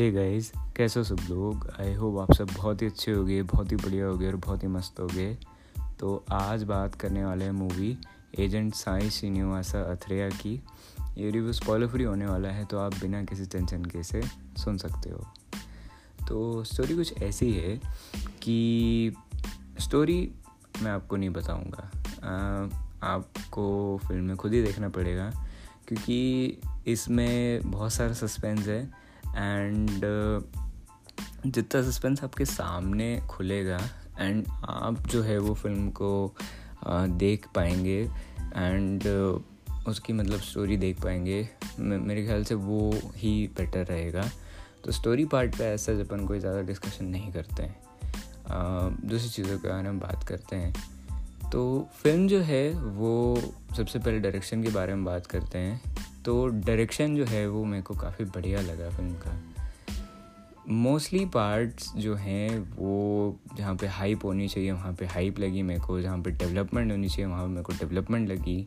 Hey guys कैसे हो सब लोग? आई होप आप सब बहुत ही अच्छे हो गए बहुत ही बढ़िया हो गए और बहुत ही मस्त हो गए तो आज बात करने वाले हैं मूवी एजेंट साई श्रीनिवासा अथरेया की। ये रिव्यू स्पॉइलर फ्री होने वाला है तो आप बिना किसी टेंशन के से सुन सकते हो। तो स्टोरी कुछ ऐसी है कि स्टोरी मैं आपको नहीं बताऊँगा। आपको फ़िल्म में खुद ही देखना पड़ेगा, क्योंकि इसमें बहुत सारा सस्पेंस है। एंड जितना सस्पेंस आपके सामने खुलेगा, एंड आप जो है वो फ़िल्म को देख पाएँगे, एंड उसकी मतलब स्टोरी देख पाएँगे मेरे ख्याल से वो ही बेटर रहेगा। तो स्टोरी पार्ट पे ऐसा अपन कोई ज़्यादा डिस्कशन नहीं करते हैं दूसरी चीज़ों के बारे में बात करते हैं तो फ़िल्म जो है वो सबसे पहले डायरेक्शन के बारे में बात करते हैं तो डायरेक्शन जो है वो मेरे को काफ़ी बढ़िया लगा फ़िल्म का। मोस्टली पार्ट्स जो हैं वो जहाँ पे हाइप होनी चाहिए, वहाँ पे हाइप लगी मेरे को, जहाँ पे डेवलपमेंट होनी चाहिए, वहाँ पे मेरे को डेवलपमेंट लगी।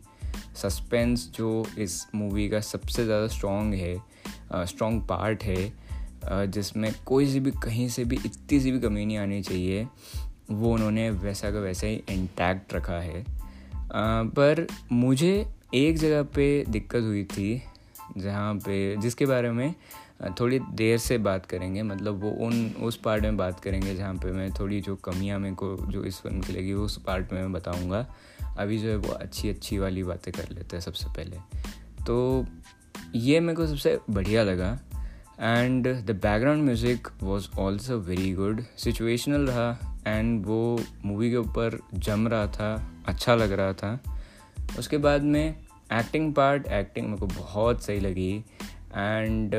सस्पेंस जो इस मूवी का सबसे ज़्यादा स्ट्रॉन्ग है स्ट्रॉन्ग पार्ट है जिसमें कोई सी भी, कहीं से भी इतनी सी भी कमी नहीं आनी चाहिए, वो उन्होंने वैसा का वैसा ही इंटैक्ट रखा है। पर मुझे एक जगह पे दिक्कत हुई थी, जहाँ पे, जिसके बारे में थोड़ी देर से बात करेंगे मतलब वो उन, उस पार्ट में बात करेंगे जहाँ पे मैं थोड़ी जो कमियाँ मेरे को, जो इस फ़िल्म की लगी, उस पार्ट में मैं बताऊँगा। अभी जो है वो अच्छी अच्छी वाली बातें कर लेते हैं सबसे पहले। तो ये मेरे को सबसे बढ़िया लगा। And the background music was also very good situational रहा एंड वो मूवी के ऊपर जम रहा था अच्छा लग रहा था। उसके बाद में एक्टिंग पार्ट एक्टिंग मेरे को बहुत सही लगी। एंड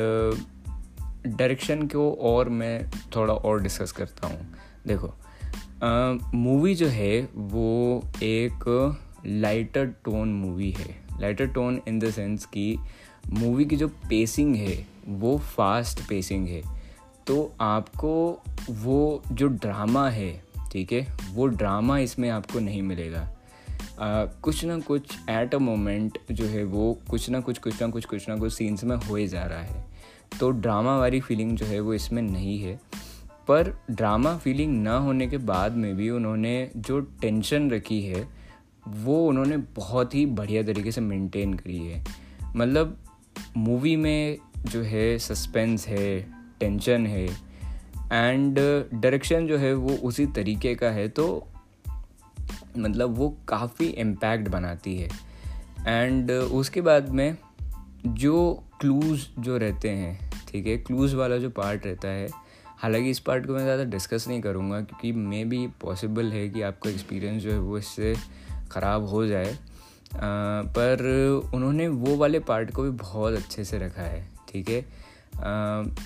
डायरेक्शन uh, को और मैं थोड़ा और डिस्कस करता हूँ। देखो मूवी जो है वो एक लाइटर टोन मूवी है। Lighter tone in the sense कि मूवी की जो पेसिंग है वो फास्ट पेसिंग है। तो आपको वो जो ड्रामा है ठीक है वो ड्रामा इसमें आपको नहीं मिलेगा। कुछ ना कुछ एट अ मोमेंट जो है वो कुछ ना कुछ कुछ ना कुछ कुछ ना कुछ सीन्स में हो ही जा रहा है। तो ड्रामा वाली फीलिंग जो है वो इसमें नहीं है। पर ड्रामा फीलिंग ना होने के बाद में भी उन्होंने जो टेंशन रखी है, वो उन्होंने बहुत ही बढ़िया तरीके से मेंटेन करी है। मतलब मूवी में जो है सस्पेंस है टेंशन है एंड डायरेक्शन जो है वो उसी तरीके का है तो मतलब वो काफ़ी इम्पैक्ट बनाती है। एंड uh, उसके बाद में जो क्लूज़ जो रहते हैं ठीक है क्लूज़ वाला जो पार्ट रहता है हालाँकि इस पार्ट को मैं ज़्यादा डिस्कस नहीं करूँगा क्योंकि मे भी पॉसिबल है कि आपका एक्सपीरियंस जो है वो इससे ख़राब हो जाए। आ, uh, पर उन्होंने वो वाले पार्ट को भी बहुत अच्छे से रखा है ठीक है। Uh,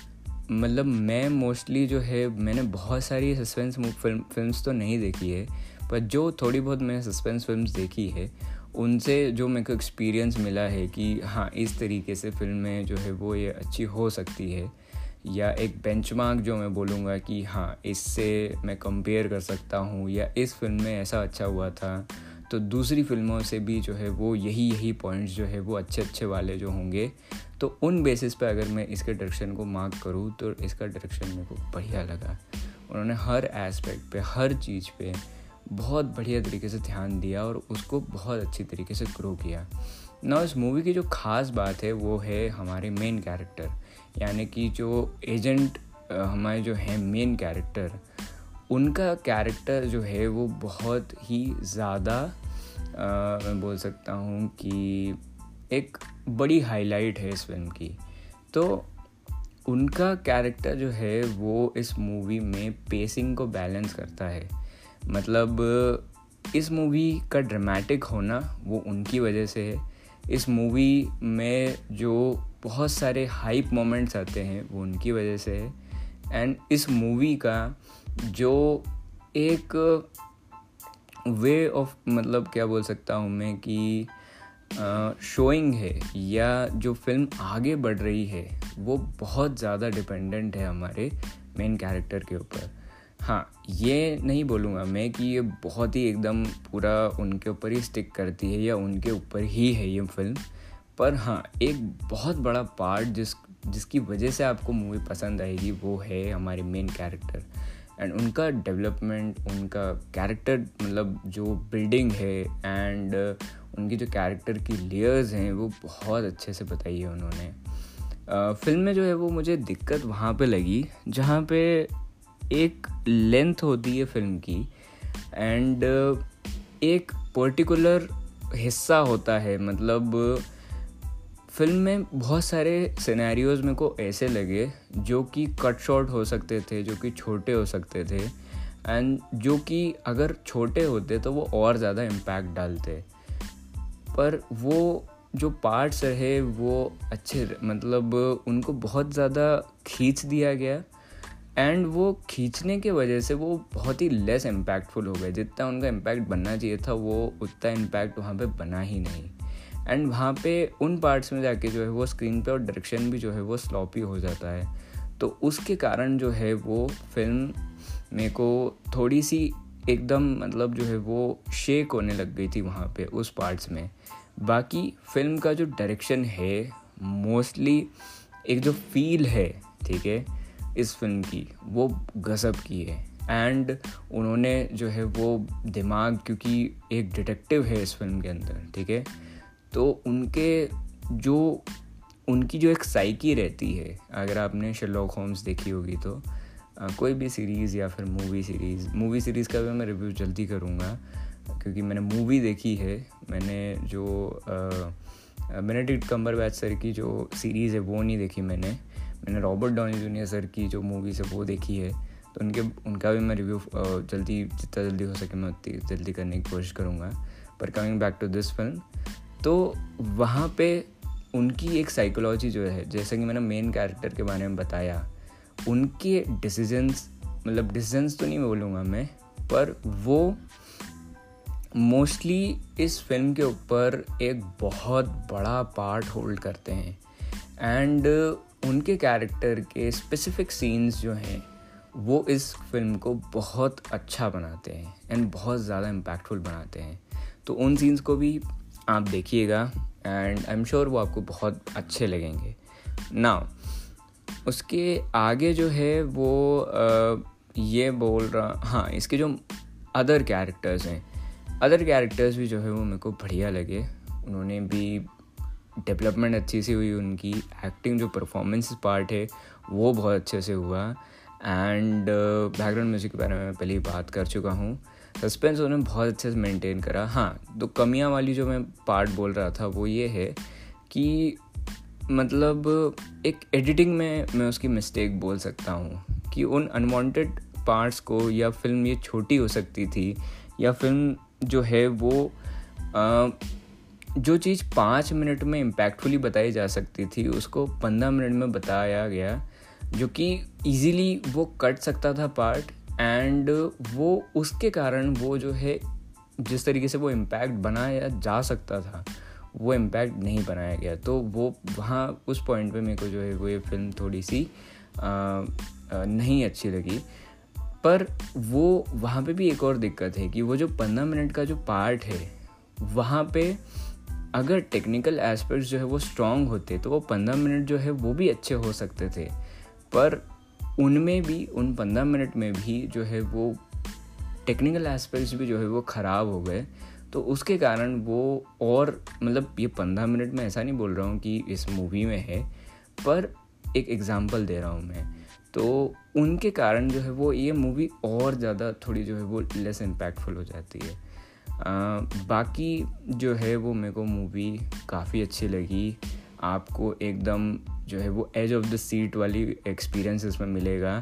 मतलब मैं मोस्टली जो है मैंने बहुत सारी सस्पेंस फ़िल्म फिल्म्स तो नहीं देखी है पर जो थोड़ी बहुत मैंने सस्पेंस फ़िल्म देखी है, उनसे जो मेरे को एक्सपीरियंस मिला है कि हाँ इस तरीके से फ़िल्में जो है वो ये अच्छी हो सकती है, या एक बेंचमार्क जो मैं बोलूँगा कि हाँ इससे मैं कंपेयर कर सकता हूँ, या इस फ़िल्म में ऐसा अच्छा हुआ था तो दूसरी फ़िल्मों से भी जो है वो यही यही पॉइंट्स जो है वो अच्छे अच्छे वाले जो होंगे। तो उन बेसिस पे अगर मैं इसके डायरेक्शन को मार्क करूँ तो इसका डायरेक्शन मेरे को बढ़िया लगा। उन्होंने हर एस्पेक्ट पे, हर चीज़ पे बहुत बढ़िया तरीके से ध्यान दिया और उसको बहुत अच्छी तरीके से ग्रो किया। ना इस मूवी की जो ख़ास बात है, वो है हमारे मेन कैरेक्टर यानी कि जो एजेंट हमारे जो हैं मेन कैरेक्टर उनका कैरेक्टर जो है, वो बहुत ही ज़्यादा मैं बोल सकता हूँ कि एक बड़ी हाईलाइट है इस फ़िल्म की। तो उनका कैरेक्टर जो है, वो इस मूवी में पेसिंग को बैलेंस करता है। मतलब इस मूवी का ड्रामेटिक होना वो उनकी वजह से है। इस मूवी में जो बहुत सारे हाइप मोमेंट्स आते हैं, वो उनकी वजह से है। एंड इस मूवी का जो एक वे ऑफ़ मतलब क्या बोल सकता हूँ मैं कि शोइंग है या जो फ़िल्म आगे बढ़ रही है, वो बहुत ज़्यादा डिपेंडेंट है हमारे मेन कैरेक्टर के ऊपर। हाँ ये नहीं बोलूँगा मैं कि ये बहुत ही एकदम पूरा उनके ऊपर ही स्टिक करती है या उनके ऊपर ही है ये फ़िल्म पर हाँ एक बहुत बड़ा पार्ट जिस, जिसकी वजह से आपको मूवी पसंद आएगी वो है हमारे मेन कैरेक्टर एंड उनका डेवलपमेंट उनका कैरेक्टर मतलब जो बिल्डिंग है एंड उनकी जो कैरेक्टर की लेयर्स हैं वो बहुत अच्छे से बताई है उन्होंने. फ़िल्म में जो है वो मुझे दिक्कत वहाँ पे लगी, जहाँ पे एक लेंथ होती है फ़िल्म की एंड एक पर्टिकुलर हिस्सा होता है। मतलब फ़िल्म में बहुत सारे सिनेरियोज मेरे को ऐसे लगे जो कि कट शॉर्ट हो सकते थे, जो कि छोटे हो सकते थे एंड जो कि अगर छोटे होते तो वो और ज़्यादा इम्पैक्ट डालते। पर वो जो पार्ट्स रहे, वो अच्छे मतलब उनको बहुत ज़्यादा खींच दिया गया। एंड वो खींचने के वजह से वो बहुत ही लेस इम्पैक्टफुल हो गए। जितना उनका इम्पैक्ट बनना चाहिए था, वो उतना इम्पैक्ट वहाँ पे बना ही नहीं। एंड वहाँ पे उन पार्ट्स में जाके जो है, वो स्क्रीन पे और डायरेक्शन भी जो है, वो स्लॉपी हो जाता है। तो उसके कारण जो है, वो फ़िल्म मेरे को थोड़ी सी एकदम मतलब जो है, वो शेक होने लग गई थी वहाँ पे उस पार्ट्स में। बाकी फ़िल्म का जो डायरेक्शन है मोस्टली एक जो फील है, ठीक है इस फ़िल्म की, वो गज़ब की है। एंड उन्होंने जो है वो दिमाग, क्योंकि एक डिटेक्टिव है इस फ़िल्म के अंदर, ठीक है? तो उनके जो, उनकी जो एक साइकी रहती है, अगर आपने शेलॉक होम्स देखी होगी तो कोई भी सीरीज़ या फिर मूवी सीरीज़ मूवी सीरीज़ का भी मैं रिव्यू जल्दी करूँगा, क्योंकि मैंने मूवी देखी है, मैंने जो बेनेडिक्ट कम्बर सर की जो सीरीज़ है वो नहीं देखी मैंने। मैंने रॉबर्ट डॉनी जूनियर सर की जो मूवीज़ है वो देखी है तो उनके, उनका भी मैं रिव्यू जल्दी, जितना जल्दी हो सके मैं उतनी जल्दी करने की कोशिश करूँगा। पर coming back to this film तो वहाँ पे उनकी एक साइकोलॉजी जो है, जैसे कि मैंने मेन कैरेक्टर के बारे में बताया, उनके डिसीजंस मतलब डिसीजंस तो नहीं बोलूँगा मैं, पर वो मोस्टली इस फ़िल्म के ऊपर एक बहुत बड़ा पार्ट होल्ड करते हैं। एंड उनके कैरेक्टर के स्पेसिफिक सीन्स जो हैं वो इस फ़िल्म को बहुत अच्छा बनाते हैं एंड बहुत ज़्यादा इम्पैक्टफुल बनाते हैं। तो उन सीन्स को भी आप देखिएगा एंड आई एम श्योर वो आपको बहुत अच्छे लगेंगे। ना उसके आगे जो है वो आ, ये बोल रहा हाँ इसके जो अदर कैरेक्टर्स हैं अदर कैरेक्टर्स भी जो है वो मेरे को बढ़िया लगे। उन्होंने भी डेवलपमेंट अच्छी सी हुई उनकी एक्टिंग जो परफॉर्मेंस पार्ट है वो बहुत अच्छे से हुआ। एंड बैकग्राउंड म्यूज़िक के बारे में पहले ही बात कर चुका हूँ। सस्पेंस उन्होंने बहुत अच्छे से मेंटेन करा। हाँ तो कमियाँ वाली जो मैं पार्ट बोल रहा था वो ये है कि मतलब एक एडिटिंग में मैं उसकी मिस्टेक बोल सकता हूँ कि उन अनवांटेड पार्ट्स को या फ़िल्म ये छोटी हो सकती थी या फ़िल्म जो है वो आ, जो चीज़ पाँच मिनट में इम्पैक्टफुली बताई जा सकती थी उसको पंद्रह मिनट में बताया गया जो कि इजीली वो कट सकता था पार्ट एंड वो उसके कारण वो जो है जिस तरीके से वो इम्पैक्ट बनाया जा सकता था वो इम्पैक्ट नहीं बनाया गया। तो वो वहाँ उस पॉइंट पे मेरे को जो है वो ये फ़िल्म थोड़ी सी आ, आ, नहीं अच्छी लगी। पर वो वहाँ पे भी एक और दिक्कत है कि वो जो पंद्रह मिनट का जो पार्ट है वहाँ पे अगर टेक्निकल एस्पेक्ट्स जो है वो स्ट्रॉन्ग होते तो वो पंद्रह मिनट जो है वो भी अच्छे हो सकते थे। पर उनमें भी, उन पंद्रह मिनट में भी जो है वो टेक्निकल एस्पेक्ट्स भी जो है वो ख़राब हो गए। तो उसके कारण वो और मतलब ये पंद्रह मिनट में ऐसा नहीं बोल रहा हूँ कि इस मूवी में है, पर एक एग्ज़ाम्पल दे रहा हूँ मैं। तो उनके कारण जो है वो ये मूवी और ज़्यादा थोड़ी जो है वो लेस इम्पैक्टफुल हो जाती है। बाकी जो है वो मेरे को मूवी काफ़ी अच्छी लगी। आपको एकदम जो है वो एज ऑफ़ द सीट वाली एक्सपीरियंस इसमें मिलेगा।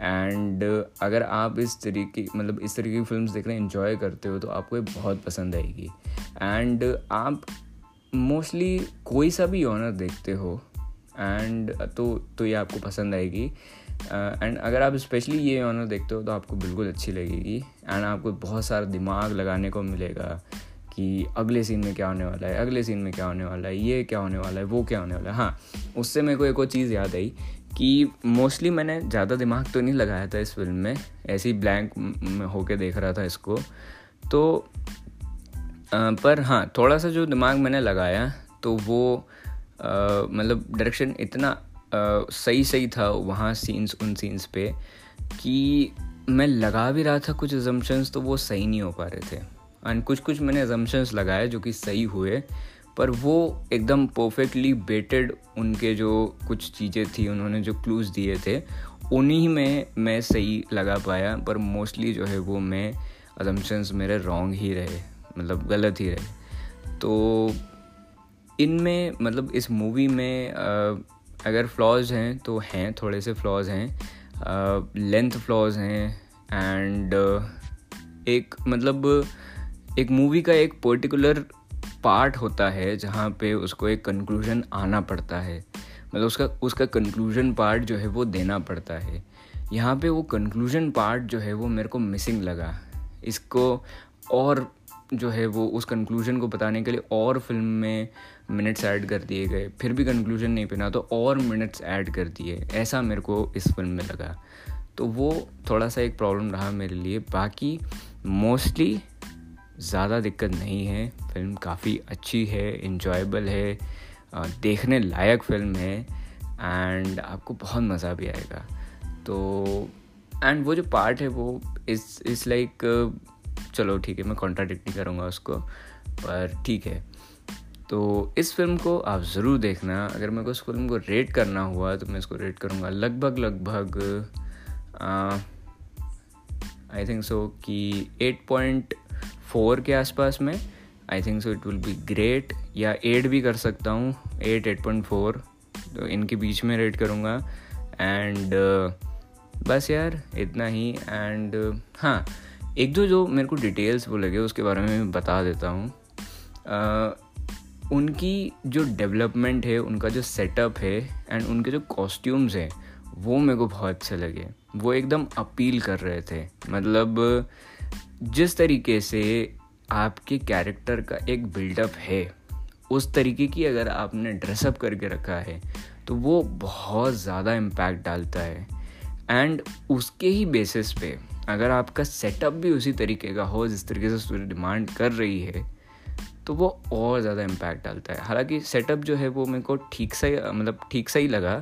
एंड अगर आप इस तरीके मतलब इस तरीके की फ़िल्म देखना इन्जॉय करते हो तो आपको ये बहुत पसंद आएगी। एंड आप मोस्टली कोई सा भी ऑनर देखते हो एंड तो तो ये आपको पसंद आएगी। एंड अगर आप स्पेशली ये ऑनर देखते हो तो आपको बिल्कुल अच्छी लगेगी। एंड आपको बहुत सारा दिमाग लगाने को मिलेगा कि अगले सीन में क्या होने वाला है अगले सीन में क्या होने वाला है ये क्या होने वाला है वो क्या होने वाला है। हाँ उससे मेरे को एक और चीज़ याद आई कि मोस्टली मैंने ज़्यादा दिमाग तो नहीं लगाया था इस फ़िल्म में ऐसे ही ब्लैंक होके देख रहा था इसको। तो आ, पर हाँ थोड़ा सा जो दिमाग मैंने लगाया तो वो मतलब डायरेक्शन इतना सही सही था वहाँ सीन्स उन सीन्स पे कि मैं लगा भी रहा था कुछ एजम्पन्स तो वो सही नहीं हो पा रहे थे। एंड कुछ कुछ मैंने एजम्पन्स लगाए जो कि सही हुए, पर वो एकदम परफेक्टली बेटेड उनके जो कुछ चीज़ें थी, उन्होंने जो क्लूज़ दिए थे, उन्हीं में मैं सही लगा पाया, पर मोस्टली जो है वो मैं अजम्पन्स मेरे रॉन्ग ही रहे मतलब गलत ही रहे। तो इनमें मतलब इस मूवी में अगर फ्लॉज हैं तो हैं, थोड़े से फ्लॉज हैं। लेंथ फ्लॉज हैं एंड एक मतलब एक मूवी का एक पर्टिकुलर पार्ट होता है, जहाँ पे उसको एक कंक्लूजन आना पड़ता है। मतलब उसका उसका कंक्लूजन पार्ट जो है, वो देना पड़ता है। यहाँ पे वो कंक्लूजन पार्ट जो है, वो मेरे को मिसिंग लगा। इसको और जो है वो उस कंक्लूजन को बताने के लिए और फ़िल्म में मिनट्स ऐड कर दिए गए। फिर भी कंक्लूजन नहीं पहना तो और मिनट्स ऐड कर दिए। ऐसा मेरे को इस फ़िल्म में लगा। तो वो थोड़ा सा एक प्रॉब्लम रहा मेरे लिए। बाकी मोस्टली ज़्यादा दिक्कत नहीं है। फ़िल्म काफ़ी अच्छी है इन्जॉयबल है देखने लायक फ़िल्म है एंड आपको बहुत मज़ा भी आएगा। तो एंड वो जो पार्ट है वो इस इस लाइक चलो ठीक है मैं कॉन्ट्राडिक्ट नहीं करूँगा उसको पर ठीक है। तो इस फ़िल्म को आप ज़रूर देखना। अगर मेरे को इस फ़िल्म को रेट करना हुआ तो मैं इसको रेट करूँगा लगभग लगभग आई थिंक सो कि एट पॉइंट फोर के आसपास में I think so it will be great या एट भी कर सकता हूँ एट एट पॉइंट फोर तो इनके बीच में रेट करूँगा। एंड uh, बस यार इतना ही। एंड uh, हाँ एक दो जो मेरे को डिटेल्स वो लगे, उसके बारे में मैं बता देता हूँ। उनकी जो डेवलपमेंट है, उनका जो सेटअप है एंड उनके जो कॉस्ट्यूम्स हैं, वो मेरे को बहुत अच्छे लगे। वो एकदम अपील कर रहे थे। मतलब जिस तरीके से आपके कैरेक्टर का एक बिल्डअप है, उस तरीके की अगर आपने ड्रेसअप करके रखा है तो वो बहुत ज़्यादा इम्पैक्ट डालता है। एंड उसके ही बेसिस पे अगर आपका सेटअप भी उसी तरीके का हो, जिस तरीके से स्टोरी डिमांड कर रही है तो वो और ज़्यादा इम्पैक्ट डालता है। हालाँकि सेटअप जो है वो मेरे को ठीक सा मतलब ठीक सा ही लगा,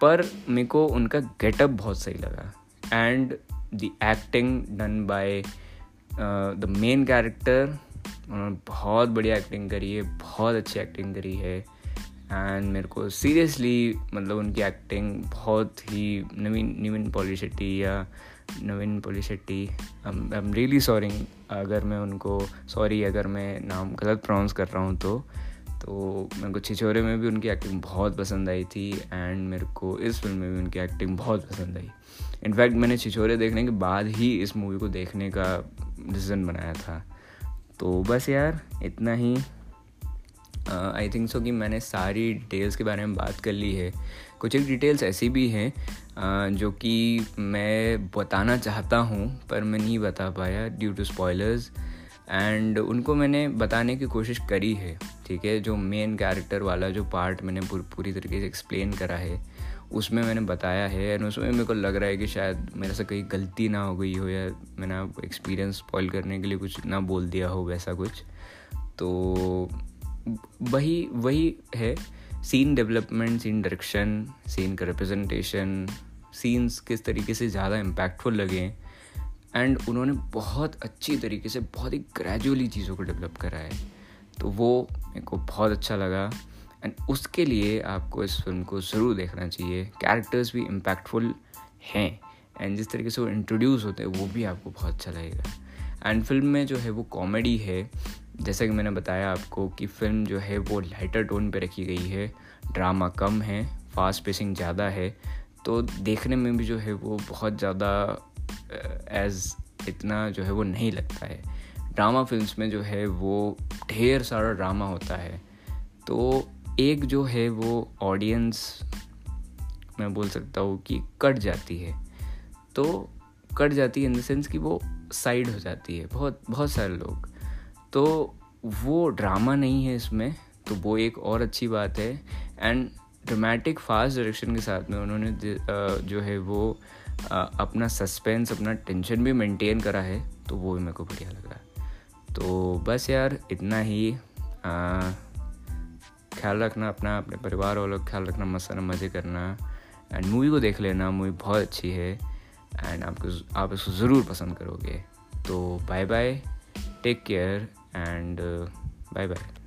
पर मेरे को उनका गेटअप बहुत सही लगा। And the acting done by the main character उन्होंने बहुत बढ़िया एक्टिंग करी है, बहुत अच्छी एक्टिंग करी है। एंड मेरे को सीरियसली मतलब उनकी एक्टिंग बहुत ही नवीन नवीन पॉली शेट्टी या Naveen Polishetty I am really sorry अगर मैं उनको सॉरी अगर मैं नाम गलत प्रोनाउंस कर रहा हूँ तो तो मेरे को छिछोरे में भी उनकी एक्टिंग बहुत पसंद आई थी एंड मेरे को इस फ़िल्म में भी उनकी एक्टिंग बहुत पसंद आई। इनफैक्ट मैंने छिछोरे देखने के बाद ही इस मूवी को देखने का डिसीज़न बनाया था। तो बस यार, इतना ही। आई थिंक सो कि मैंने सारी डिटेल्स के बारे में बात कर ली है। कुछ एक डिटेल्स ऐसी भी हैं जो कि मैं बताना चाहता हूँ, पर मैं नहीं बता पाया ड्यू टू स्पॉयलर्स एंड उनको मैंने बताने की कोशिश करी है, ठीक है? जो मेन कैरेक्टर वाला जो पार्ट मैंने पूरी तरीके से एक्सप्लेन करा है, उसमें मैंने बताया है एंड उसमें मेरे को लग रहा है कि शायद मेरे से कहीं गलती ना हो गई हो या मैंने एक्सपीरियंस स्पॉइल करने के लिए कुछ ना बोल दिया हो, वैसा कुछ। तो वही वही है। Scene development scene direction scene का रिप्रेजेंटेशन सीन्स किस तरीके से ज़्यादा इम्पैक्टफुल लगे एंड उन्होंने बहुत अच्छी तरीके से बहुत ही ग्रेजुअली चीज़ों को डेवलप करा है। तो वो मेरे को बहुत अच्छा लगा। एंड उसके लिए आपको इस फ़िल्म को ज़रूर देखना चाहिए। कैरेक्टर्स भी इम्पैक्टफुल हैं। एंड जिस तरीके से वो इंट्रोड्यूस होते हैं, वो भी आपको बहुत अच्छा लगेगा। एंड फ़िल्म में जो है वो कॉमेडी है। जैसा कि मैंने बताया आपको कि फ़िल्म जो है वो लाइटर टोन पे रखी गई है ड्रामा कम है फास्ट पेसिंग ज़्यादा है तो देखने में भी जो है वो बहुत ज़्यादा एज इतना जो है वो नहीं लगता है। ड्रामा फिल्म्स में जो है वो ढेर सारा ड्रामा होता है। तो एक जो है वो ऑडियंस मैं बोल सकता हूँ कि कट जाती है। तो कट जाती है इन द सेंस कि वो साइड हो जाती है। बहुत बहुत सारे लोग। तो वो ड्रामा नहीं है इसमें तो वो एक और अच्छी बात है। एंड ड्रामेटिक फास्ट डायरेक्शन के साथ में उन्होंने जो है वो अपना सस्पेंस अपना टेंशन भी मेंटेन करा है तो वो भी मेरे को बढ़िया लग लगा तो बस यार, इतना ही। ख्याल रखना अपना, अपने परिवार वालों का ख्याल रखना, मस्त मज़े करना। एंड मूवी को देख लेना मूवी बहुत अच्छी है। एंड आपको आप इसको ज़रूर पसंद करोगे। तो bye bye take care and bye bye